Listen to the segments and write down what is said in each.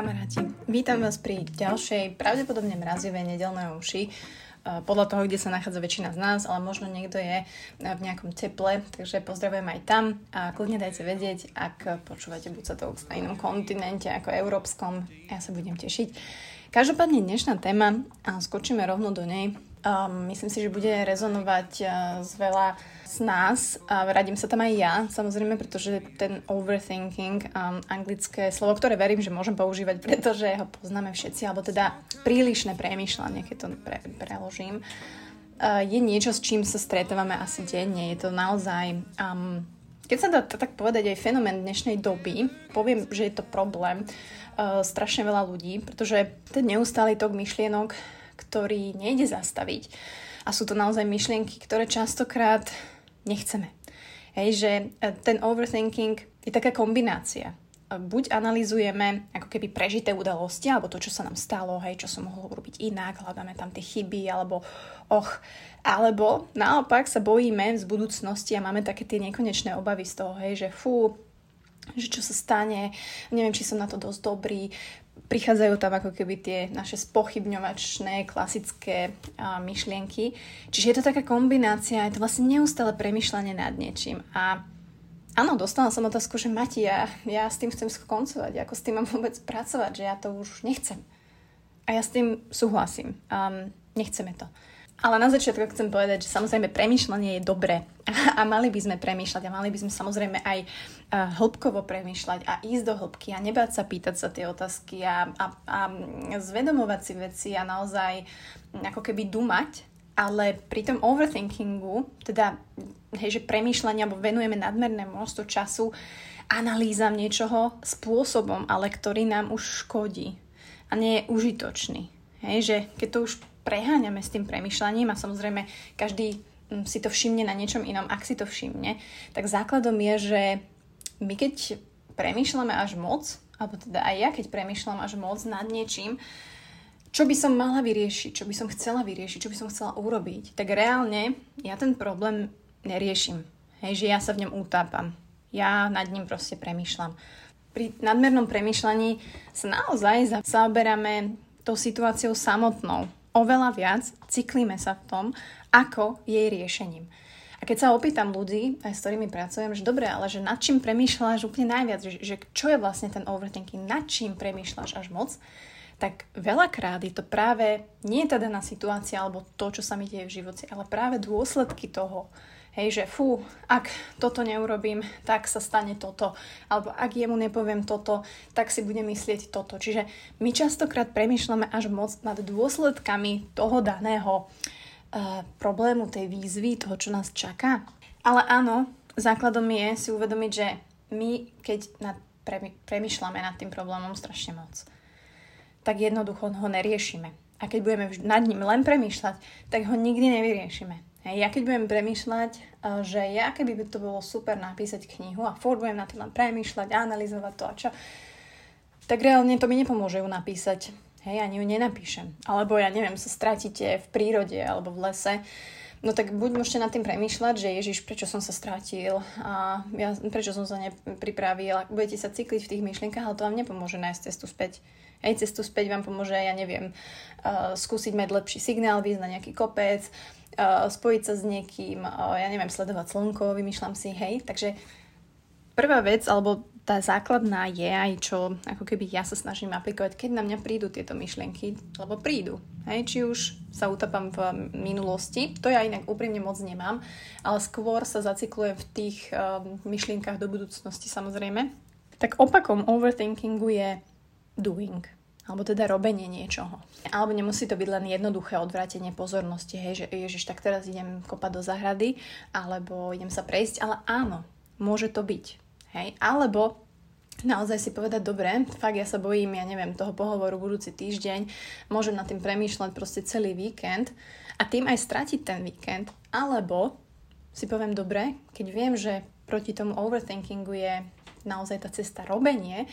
kamaráti, vítam vás pri ďalšej, pravdepodobne mrazivej nedelnej uši. E, podľa toho, kde sa nachádza väčšina z nás, ale možno niekto je v nejakom teple, takže pozdravujem aj tam a kľudne dajte vedieť, ak počúvate buď sa to na inom kontinente ako európskom, ja sa budem tešiť. Každopádne dnešná téma, a skočíme rovno do nej, Um, myslím si, že bude rezonovať uh, z veľa z nás a radím sa tam aj ja, samozrejme, pretože ten overthinking, um, anglické slovo, ktoré verím, že môžem používať, pretože ho poznáme všetci, alebo teda prílišné premýšľanie, keď to pre, preložím, uh, je niečo, s čím sa stretávame asi denne. Je to naozaj... Um, keď sa dá tak povedať aj fenomén dnešnej doby, poviem, že je to problém uh, strašne veľa ľudí, pretože ten neustály tok myšlienok ktorý nejde zastaviť. A sú to naozaj myšlienky, ktoré častokrát nechceme. Hej, že e, ten overthinking je taká kombinácia. E, buď analizujeme ako keby prežité udalosti, alebo to, čo sa nám stalo, hej, čo som mohol urobiť inak, hľadáme tam tie chyby, alebo och, alebo naopak sa bojíme z budúcnosti a máme také tie nekonečné obavy z toho, hej, že fú, že čo sa stane, neviem, či som na to dosť dobrý, prichádzajú tam ako keby tie naše spochybňovačné, klasické uh, myšlienky. Čiže je to taká kombinácia, je to vlastne neustále premyšľanie nad niečím. A áno, dostala som otázku, že Mati, ja, ja s tým chcem skoncovať, ako s tým mám vôbec pracovať, že ja to už nechcem. A ja s tým súhlasím. Um, nechceme to. Ale na začiatku chcem povedať, že samozrejme premýšľanie je dobré a mali by sme premýšľať a mali by sme samozrejme aj hĺbkovo premýšľať a ísť do hĺbky a nebáť sa pýtať sa tie otázky a, a, a zvedomovať si veci a naozaj ako keby dumať, ale pri tom overthinkingu, teda hej, že premýšľanie alebo venujeme nadmerné množstvo času analýzam niečoho spôsobom, ale ktorý nám už škodí a nie je užitočný. Hej, že keď to už preháňame s tým premyšľaním a samozrejme každý mm, si to všimne na niečom inom, ak si to všimne, tak základom je, že my keď premýšľame až moc, alebo teda aj ja keď premýšľam až moc nad niečím, čo by som mala vyriešiť, čo by som chcela vyriešiť, čo by som chcela urobiť, tak reálne ja ten problém neriešim. Hej, že ja sa v ňom utápam. Ja nad ním proste premýšľam. Pri nadmernom premýšľaní sa naozaj zaoberáme tou situáciou samotnou oveľa viac cyklíme sa v tom, ako jej riešením. A keď sa opýtam ľudí, aj s ktorými pracujem, že dobre, ale že nad čím premýšľaš úplne najviac, že, že čo je vlastne ten overthinking, nad čím premýšľaš až moc, tak veľakrát je to práve nie tá daná situácia alebo to, čo sa mi deje v živote, ale práve dôsledky toho, Hej, že fú, ak toto neurobím, tak sa stane toto. Alebo ak jemu nepoviem toto, tak si budem myslieť toto. Čiže my častokrát premyšľame až moc nad dôsledkami toho daného uh, problému, tej výzvy, toho, čo nás čaká. Ale áno, základom je si uvedomiť, že my, keď nad, pre, premyšľame nad tým problémom strašne moc, tak jednoducho ho neriešime. A keď budeme nad ním len premýšľať, tak ho nikdy nevyriešime. Hej, ja keď budem premýšľať, eh, že ja keby by to bolo super napísať knihu a furt budem na to len premýšľať, analyzovať to a čo, tak reálne to mi nepomôže ju napísať. Hej, ani ju nenapíšem. Alebo ja neviem, sa stratíte v prírode alebo v lese, No tak buď môžete nad tým premýšľať, že Ježiš, prečo som sa strátil a ja, prečo som sa nepripravil a budete sa cykliť v tých myšlienkach, ale to vám nepomôže nájsť cestu späť. Hej, cestu späť vám pomôže, ja neviem, uh, skúsiť mať lepší signál, výjsť na nejaký kopec, spojiť sa s niekým, ja neviem, sledovať slnko, vymýšľam si, hej. Takže prvá vec, alebo tá základná je aj čo, ako keby ja sa snažím aplikovať, keď na mňa prídu tieto myšlienky, lebo prídu. Hej, či už sa utapám v minulosti, to ja inak úprimne moc nemám, ale skôr sa zacyklujem v tých um, myšlienkach do budúcnosti samozrejme. Tak opakom overthinkingu je doing alebo teda robenie niečoho. Alebo nemusí to byť len jednoduché odvrátenie pozornosti, hej, že ježiš, tak teraz idem kopať do zahrady, alebo idem sa prejsť, ale áno, môže to byť. Hej, alebo naozaj si povedať, dobre, fakt ja sa bojím, ja neviem, toho pohovoru budúci týždeň, môžem nad tým premýšľať proste celý víkend a tým aj stratiť ten víkend, alebo si poviem, dobre, keď viem, že proti tomu overthinkingu je naozaj tá cesta robenie,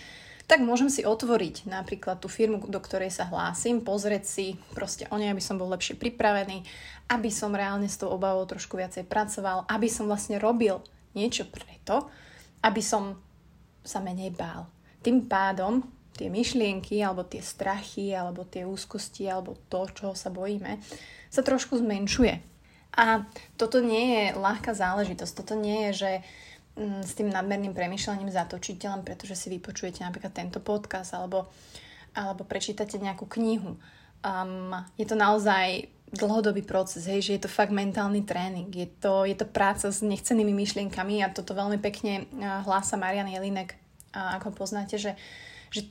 tak môžem si otvoriť napríklad tú firmu, do ktorej sa hlásim, pozrieť si proste o nej, aby som bol lepšie pripravený, aby som reálne s tou obavou trošku viacej pracoval, aby som vlastne robil niečo preto, aby som sa menej bál. Tým pádom tie myšlienky, alebo tie strachy, alebo tie úzkosti, alebo to, čo sa bojíme, sa trošku zmenšuje. A toto nie je ľahká záležitosť. Toto nie je, že s tým nadmerným premyšľaním zatočíte len preto, že si vypočujete napríklad tento podcast alebo, alebo prečítate nejakú knihu. Um, je to naozaj dlhodobý proces, hej, že je to fakt mentálny tréning, je to, je to práca s nechcenými myšlienkami a toto veľmi pekne hlása Marian Jelinek, ako poznáte, že, že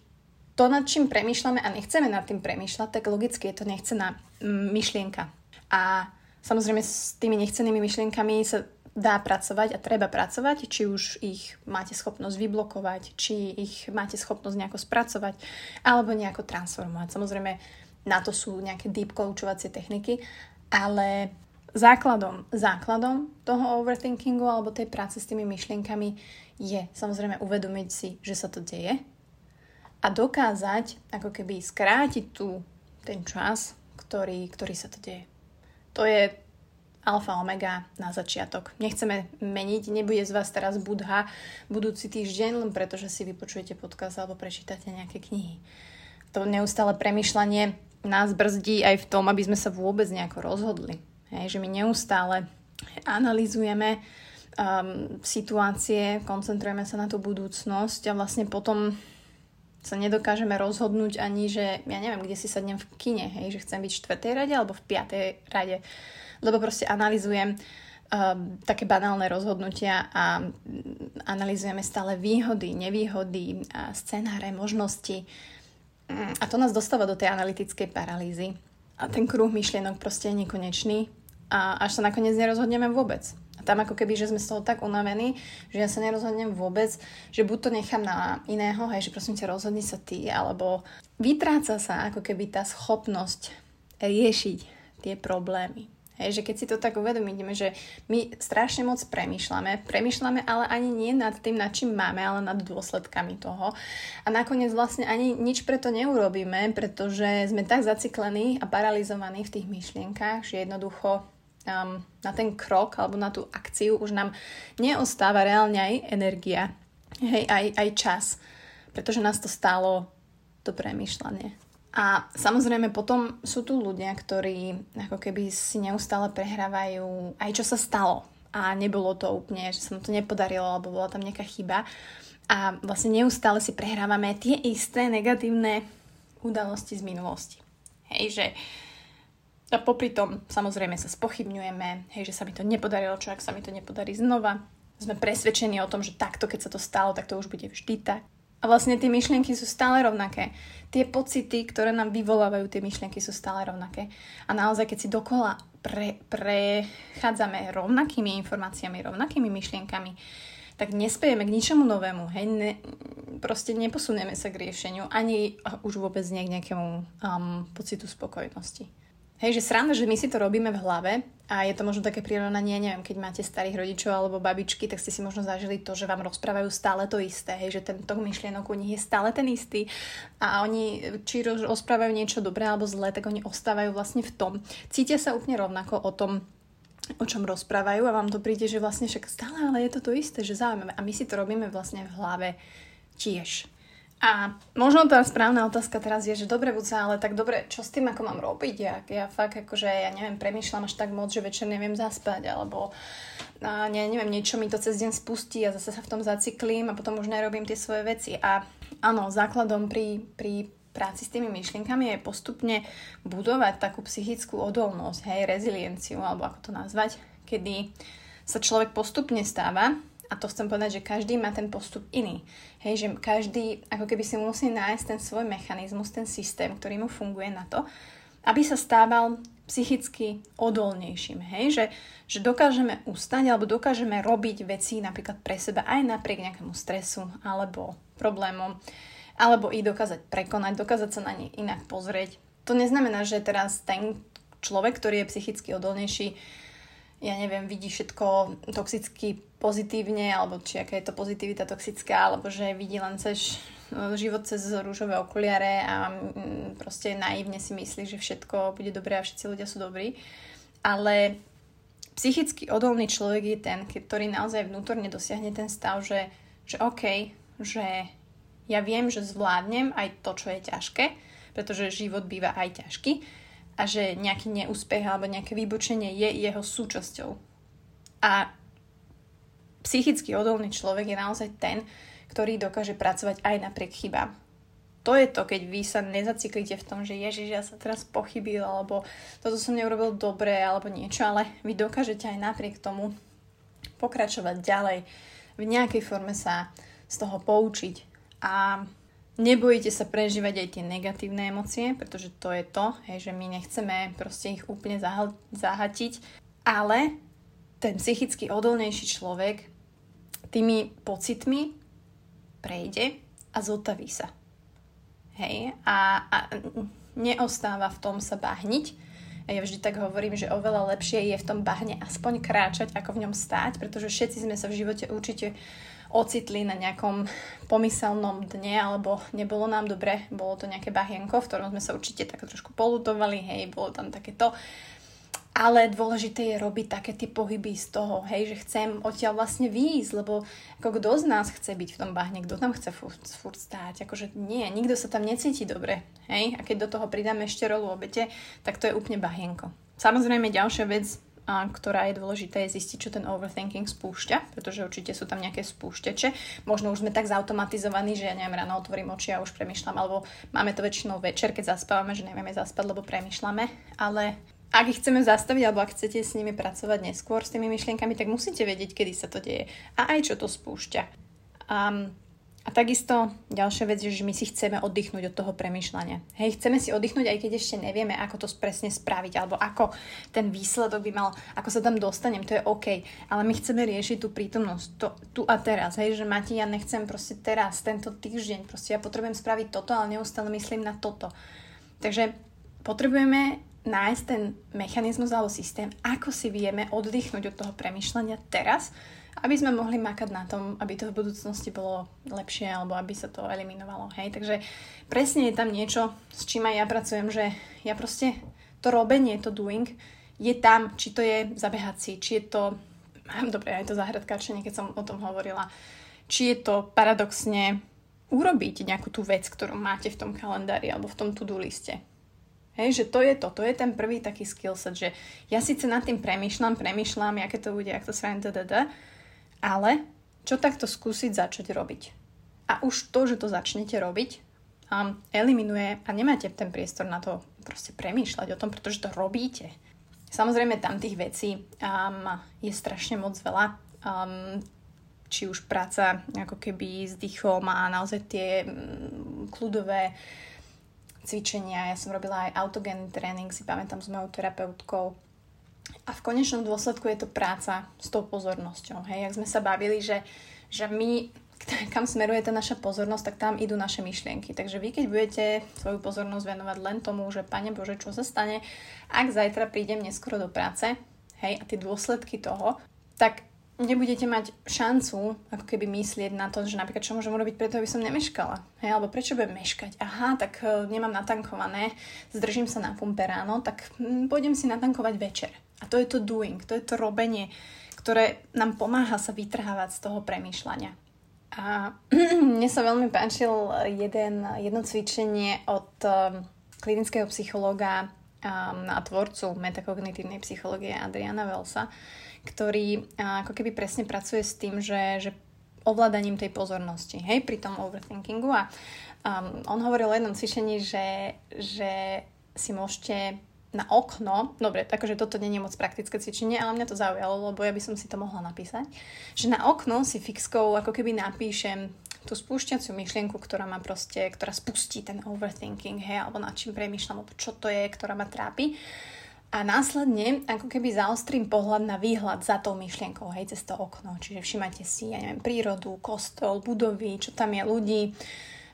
to, nad čím premýšľame a nechceme nad tým premýšľať, tak logicky je to nechcená myšlienka. A samozrejme s tými nechcenými myšlienkami sa dá pracovať a treba pracovať, či už ich máte schopnosť vyblokovať, či ich máte schopnosť nejako spracovať, alebo nejako transformovať. Samozrejme, na to sú nejaké deep coachovacie techniky, ale základom, základom toho overthinkingu alebo tej práce s tými myšlienkami je samozrejme uvedomiť si, že sa to deje a dokázať ako keby skrátiť tu ten čas, ktorý, ktorý sa to deje. To je alfa omega na začiatok. Nechceme meniť, nebude z vás teraz budha budúci týždeň, len preto, si vypočujete podcast alebo prečítate nejaké knihy. To neustále premyšľanie nás brzdí aj v tom, aby sme sa vôbec nejako rozhodli. Hej, že my neustále analizujeme um, situácie, koncentrujeme sa na tú budúcnosť a vlastne potom sa nedokážeme rozhodnúť ani, že ja neviem, kde si sadnem v kine, hej, že chcem byť v 4. rade alebo v 5. rade, lebo proste analizujem um, také banálne rozhodnutia a analizujeme stále výhody, nevýhody, a scenáre, možnosti a to nás dostáva do tej analytickej paralýzy. A ten kruh myšlienok proste je nekonečný a až sa nakoniec nerozhodneme vôbec. A tam ako keby, že sme z toho tak unavení, že ja sa nerozhodnem vôbec, že buď to nechám na iného, hej, že prosím ťa rozhodni sa ty, alebo vytráca sa ako keby tá schopnosť riešiť tie problémy. Hej, že keď si to tak uvedomíme, že my strašne moc premýšľame, premýšľame ale ani nie nad tým, nad čím máme, ale nad dôsledkami toho. A nakoniec vlastne ani nič preto neurobíme, pretože sme tak zaciklení a paralizovaní v tých myšlienkach, že jednoducho um, na ten krok alebo na tú akciu už nám neostáva reálne aj energia, hej, aj, aj čas, pretože nás to stálo to premýšľanie. A samozrejme potom sú tu ľudia, ktorí ako keby si neustále prehrávajú aj čo sa stalo. A nebolo to úplne, že sa mu to nepodarilo, alebo bola tam nejaká chyba. A vlastne neustále si prehrávame tie isté negatívne udalosti z minulosti. Hej, že a popri tom samozrejme sa spochybňujeme, hej, že sa mi to nepodarilo, čo ak sa mi to nepodarí znova. Sme presvedčení o tom, že takto, keď sa to stalo, tak to už bude vždy tak. A vlastne tie myšlienky sú stále rovnaké. Tie pocity, ktoré nám vyvolávajú tie myšlienky, sú stále rovnaké. A naozaj, keď si dokola pre, prechádzame rovnakými informáciami, rovnakými myšlienkami, tak nespejeme k ničomu novému. Hej? Ne, proste neposunieme sa k riešeniu, ani už vôbec nie k nejakému um, pocitu spokojnosti. Hej, že sranda, že my si to robíme v hlave a je to možno také prirovnanie, neviem, keď máte starých rodičov alebo babičky, tak ste si možno zažili to, že vám rozprávajú stále to isté, hej, že ten tok myšlienok u nich je stále ten istý a oni, či rozprávajú niečo dobré alebo zlé, tak oni ostávajú vlastne v tom. Cítia sa úplne rovnako o tom, o čom rozprávajú a vám to príde, že vlastne však stále, ale je to to isté, že zaujímavé. A my si to robíme vlastne v hlave tiež. A možno tá správna otázka teraz je, že dobre, Buca, ale tak dobre, čo s tým ako mám robiť? Ja, ja fakt akože, ja neviem, premýšľam až tak moc, že večer neviem zaspať, alebo a ne, neviem, niečo mi to cez deň spustí a zase sa v tom zaciklím a potom už nerobím tie svoje veci. A áno, základom pri, pri práci s tými myšlienkami je postupne budovať takú psychickú odolnosť, hej, rezilienciu, alebo ako to nazvať, kedy sa človek postupne stáva a to chcem povedať, že každý má ten postup iný. Hej, že každý ako keby si musí nájsť ten svoj mechanizmus, ten systém, ktorý mu funguje na to, aby sa stával psychicky odolnejším. Hej, že, že dokážeme ustať alebo dokážeme robiť veci napríklad pre seba aj napriek nejakému stresu alebo problémom, alebo ich dokázať prekonať, dokázať sa na ne inak pozrieť. To neznamená, že teraz ten človek, ktorý je psychicky odolnejší, ja neviem, vidí všetko toxicky pozitívne, alebo či aká je to pozitivita toxická, alebo že vidí len cez e, život cez rúžové okuliare a mm, proste naivne si myslí, že všetko bude dobré a všetci ľudia sú dobrí. Ale psychicky odolný človek je ten, ktorý naozaj vnútorne dosiahne ten stav, že, že OK, že Ja viem, že zvládnem aj to, čo je ťažké, pretože život býva aj ťažký a že nejaký neúspech alebo nejaké vybočenie je jeho súčasťou. A psychicky odolný človek je naozaj ten, ktorý dokáže pracovať aj napriek chybám. To je to, keď vy sa nezaciklíte v tom, že ježiš, ja sa teraz pochybil, alebo toto som neurobil dobre, alebo niečo, ale vy dokážete aj napriek tomu pokračovať ďalej, v nejakej forme sa z toho poučiť a Nebojte sa prežívať aj tie negatívne emócie, pretože to je to, hej, že my nechceme proste ich úplne zahatiť, ale ten psychicky odolnejší človek tými pocitmi prejde a zotaví sa. Hej, a, a neostáva v tom sa bahniť. Ja vždy tak hovorím, že oveľa lepšie je v tom bahne aspoň kráčať, ako v ňom stáť, pretože všetci sme sa v živote určite ocitli na nejakom pomyselnom dne, alebo nebolo nám dobre, bolo to nejaké bahienko, v ktorom sme sa určite tak trošku polutovali, hej, bolo tam takéto. Ale dôležité je robiť také tie pohyby z toho, hej, že chcem odtiaľ vlastne výjsť, lebo ako kto z nás chce byť v tom bahne, kto tam chce furt, furt stáť, akože nie, nikto sa tam necíti dobre, hej, a keď do toho pridáme ešte rolu obete, tak to je úplne bahienko. Samozrejme ďalšia vec, a ktorá je dôležité, je zistiť, čo ten overthinking spúšťa, pretože určite sú tam nejaké spúšťače. Možno už sme tak zautomatizovaní, že ja neviem, ráno otvorím oči a už premyšľam, alebo máme to väčšinou večer, keď zaspávame, že nevieme zaspať, lebo premyšľame, ale ak ich chceme zastaviť, alebo ak chcete s nimi pracovať neskôr, s tými myšlienkami, tak musíte vedieť, kedy sa to deje a aj čo to spúšťa. Um, a takisto ďalšia vec je, že my si chceme oddychnúť od toho premyšľania. Hej, chceme si oddychnúť, aj keď ešte nevieme, ako to presne spraviť, alebo ako ten výsledok by mal, ako sa tam dostanem, to je OK. Ale my chceme riešiť tú prítomnosť, to, tu a teraz. Hej, že Mati, ja nechcem proste teraz, tento týždeň, proste ja potrebujem spraviť toto, ale neustále myslím na toto. Takže potrebujeme nájsť ten mechanizmus alebo systém, ako si vieme oddychnúť od toho premyšľania teraz, aby sme mohli makať na tom, aby to v budúcnosti bolo lepšie alebo aby sa to eliminovalo. Hej, takže presne je tam niečo, s čím aj ja pracujem, že ja proste to robenie, to doing je tam, či to je zabehať či je to, dobre, aj to zahradkáčenie, keď som o tom hovorila, či je to paradoxne urobiť nejakú tú vec, ktorú máte v tom kalendári alebo v tom to-do liste. Hej, že to je to, to je ten prvý taký skillset, že ja síce nad tým premyšľam, premyšľam, aké to bude, ak to spravím, ale čo takto skúsiť začať robiť? A už to, že to začnete robiť, um, eliminuje a nemáte ten priestor na to proste premýšľať o tom, pretože to robíte. Samozrejme tam tých vecí um, je strašne moc veľa. Um, či už práca ako keby s dýchom a naozaj tie um, kľudové cvičenia. Ja som robila aj autogénny tréning, si pamätám s mojou terapeutkou a v konečnom dôsledku je to práca s tou pozornosťou. Hej, ak sme sa bavili, že, že my, kam smeruje tá naša pozornosť, tak tam idú naše myšlienky. Takže vy, keď budete svoju pozornosť venovať len tomu, že Pane Bože, čo sa stane, ak zajtra prídem neskoro do práce, hej, a tie dôsledky toho, tak nebudete mať šancu ako keby myslieť na to, že napríklad čo môžem urobiť preto, aby som nemeškala. Hej, alebo prečo budem meškať? Aha, tak uh, nemám natankované, zdržím sa na pumpe ráno, tak hm, pôjdem si natankovať večer. A to je to doing, to je to robenie, ktoré nám pomáha sa vytrhávať z toho premýšľania. A mne sa veľmi páčil jeden, jedno cvičenie od um, klinického psychológa a tvorcu metakognitívnej psychológie Adriana Velsa, ktorý ako keby presne pracuje s tým, že, že ovládaním tej pozornosti, hej, pri tom overthinkingu. A um, on hovoril o jednom cvičení, že, že si môžete na okno, dobre, takže toto nie je moc praktické cvičenie, ale mňa to zaujalo, lebo ja by som si to mohla napísať, že na okno si fixkou ako keby napíšem tú spúšťaciu myšlienku, ktorá ma proste, ktorá spustí ten overthinking, hej, alebo nad čím premýšľam, alebo čo to je, ktorá ma trápi. A následne ako keby zaostrím pohľad na výhľad za tou myšlienkou, hej, cez to okno. Čiže všimajte si, ja neviem, prírodu, kostol, budovy, čo tam je ľudí,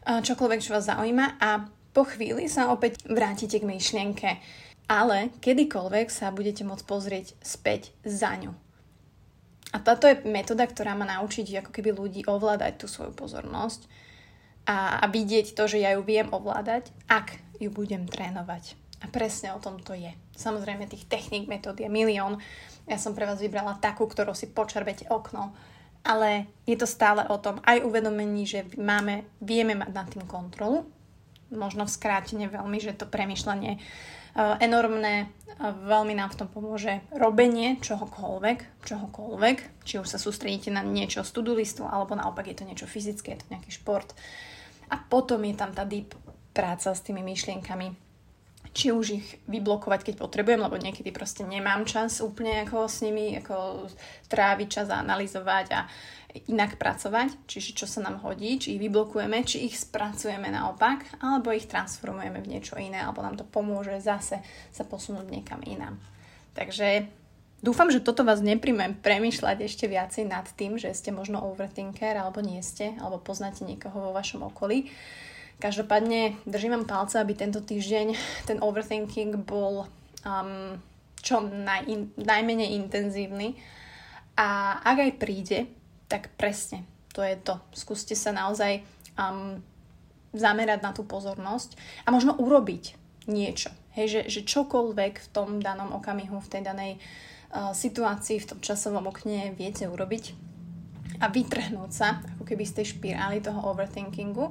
čokoľvek, čo vás zaujíma a po chvíli sa opäť vrátite k myšlienke ale kedykoľvek sa budete môcť pozrieť späť za ňu. A táto je metóda, ktorá má naučiť ako keby ľudí ovládať tú svoju pozornosť a, a vidieť to, že ja ju viem ovládať, ak ju budem trénovať. A presne o tom to je. Samozrejme tých techník, metód je milión. Ja som pre vás vybrala takú, ktorou si počarbete okno ale je to stále o tom aj uvedomení, že máme, vieme mať nad tým kontrolu, možno v skrátene veľmi, že to premyšľanie uh, enormné, uh, veľmi nám v tom pomôže robenie čohokoľvek, čohokoľvek, či už sa sústredíte na niečo z listu, alebo naopak je to niečo fyzické, je to nejaký šport. A potom je tam tá deep práca s tými myšlienkami, či už ich vyblokovať, keď potrebujem, lebo niekedy proste nemám čas úplne ako s nimi, ako tráviť čas a analyzovať a inak pracovať, čiže čo sa nám hodí, či ich vyblokujeme, či ich spracujeme naopak, alebo ich transformujeme v niečo iné, alebo nám to pomôže zase sa posunúť niekam inám. Takže dúfam, že toto vás nepríjmem premyšľať ešte viacej nad tým, že ste možno overthinker, alebo nie ste, alebo poznáte niekoho vo vašom okolí. Každopádne držím vám palce, aby tento týždeň ten overthinking bol um, čo naj, najmenej intenzívny. A ak aj príde, tak presne, to je to. Skúste sa naozaj um, zamerať na tú pozornosť a možno urobiť niečo. Hej, že, že čokoľvek v tom danom okamihu, v tej danej uh, situácii, v tom časovom okne viete urobiť a vytrhnúť sa ako keby z tej špirály toho overthinkingu.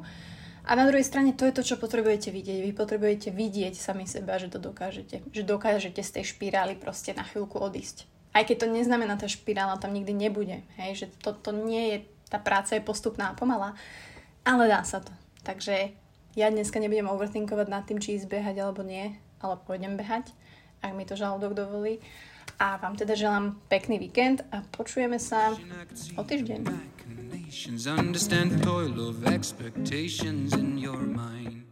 A na druhej strane to je to, čo potrebujete vidieť. Vy potrebujete vidieť sami seba, že to dokážete. Že dokážete z tej špirály proste na chvíľku odísť. Aj keď to neznamená, tá špirála tam nikdy nebude. Hej, že to, to nie je, tá práca je postupná a pomalá, ale dá sa to. Takže ja dneska nebudem overthinkovať nad tým, či ísť behať alebo nie, ale pôjdem behať, ak mi to žalúdok dovolí. A vám teda želám pekný víkend a počujeme sa o týždeň. Understand the toil of expectations in your mind.